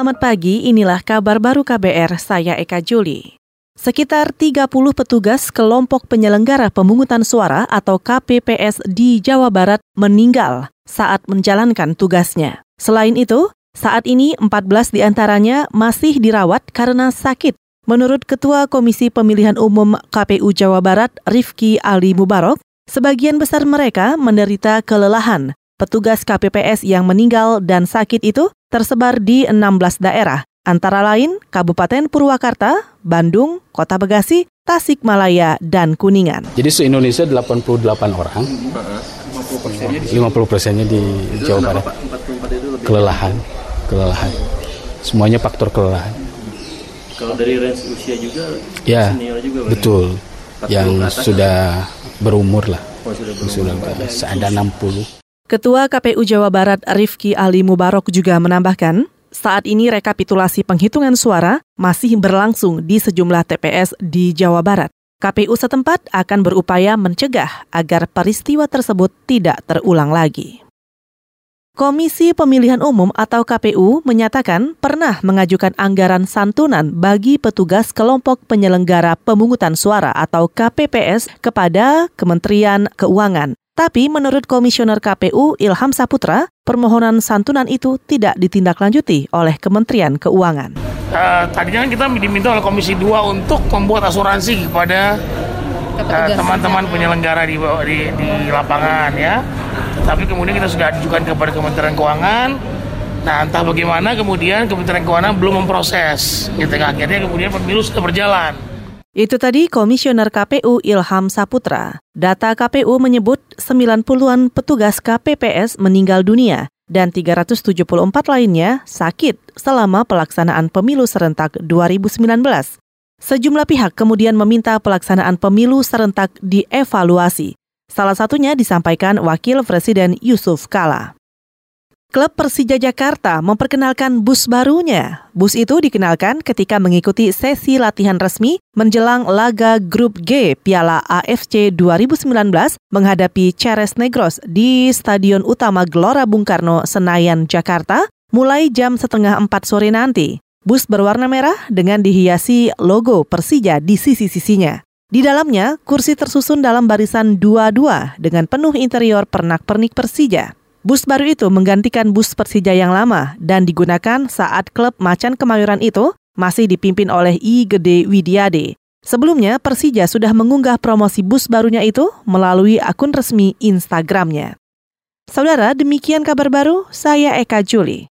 Selamat pagi, inilah kabar baru KBR, saya Eka Juli. Sekitar 30 petugas kelompok penyelenggara pemungutan suara atau KPPS di Jawa Barat meninggal saat menjalankan tugasnya. Selain itu, saat ini 14 di antaranya masih dirawat karena sakit. Menurut Ketua Komisi Pemilihan Umum KPU Jawa Barat, Rifki Ali Mubarok, sebagian besar mereka menderita kelelahan. Petugas KPPS yang meninggal dan sakit itu tersebar di 16 daerah, antara lain Kabupaten Purwakarta, Bandung, Kota Bekasi, Tasikmalaya, dan Kuningan. Jadi se-Indonesia 88 orang, 50 persennya di Jawa Barat. Kelelahan, kelelahan. Semuanya faktor kelelahan. Kalau dari range usia juga Ya, senior juga betul. Yang sudah berumur lah. Oh, sudah berumur. Sudah ada 60. Ketua KPU Jawa Barat Rifki Ali Mubarok juga menambahkan, saat ini rekapitulasi penghitungan suara masih berlangsung di sejumlah TPS di Jawa Barat. KPU setempat akan berupaya mencegah agar peristiwa tersebut tidak terulang lagi. Komisi Pemilihan Umum atau KPU menyatakan pernah mengajukan anggaran santunan bagi petugas kelompok penyelenggara pemungutan suara atau KPPS kepada Kementerian Keuangan. Tapi menurut Komisioner KPU Ilham Saputra, permohonan santunan itu tidak ditindaklanjuti oleh Kementerian Keuangan. Uh, tadinya kan kita diminta oleh Komisi 2 untuk membuat asuransi kepada uh, teman-teman penyelenggara di, di, di lapangan ya. Tapi kemudian kita sudah ajukan kepada Kementerian Keuangan. Nah entah bagaimana kemudian Kementerian Keuangan belum memproses. Gitu, akhirnya kemudian pemilu sudah berjalan. Itu tadi Komisioner KPU Ilham Saputra. Data KPU menyebut 90-an petugas KPPS meninggal dunia dan 374 lainnya sakit selama pelaksanaan pemilu serentak 2019. Sejumlah pihak kemudian meminta pelaksanaan pemilu serentak dievaluasi. Salah satunya disampaikan Wakil Presiden Yusuf Kala. Klub Persija Jakarta memperkenalkan bus barunya. Bus itu dikenalkan ketika mengikuti sesi latihan resmi menjelang laga Grup G Piala AFC 2019 menghadapi Ceres Negros di Stadion Utama Gelora Bung Karno, Senayan, Jakarta mulai jam setengah empat sore nanti. Bus berwarna merah dengan dihiasi logo Persija di sisi-sisinya. Di dalamnya, kursi tersusun dalam barisan dua-dua dengan penuh interior pernak-pernik Persija. Bus baru itu menggantikan bus Persija yang lama dan digunakan saat klub Macan Kemayoran itu masih dipimpin oleh I Gede Widiade. Sebelumnya, Persija sudah mengunggah promosi bus barunya itu melalui akun resmi Instagramnya. Saudara, demikian kabar baru, saya Eka Juli.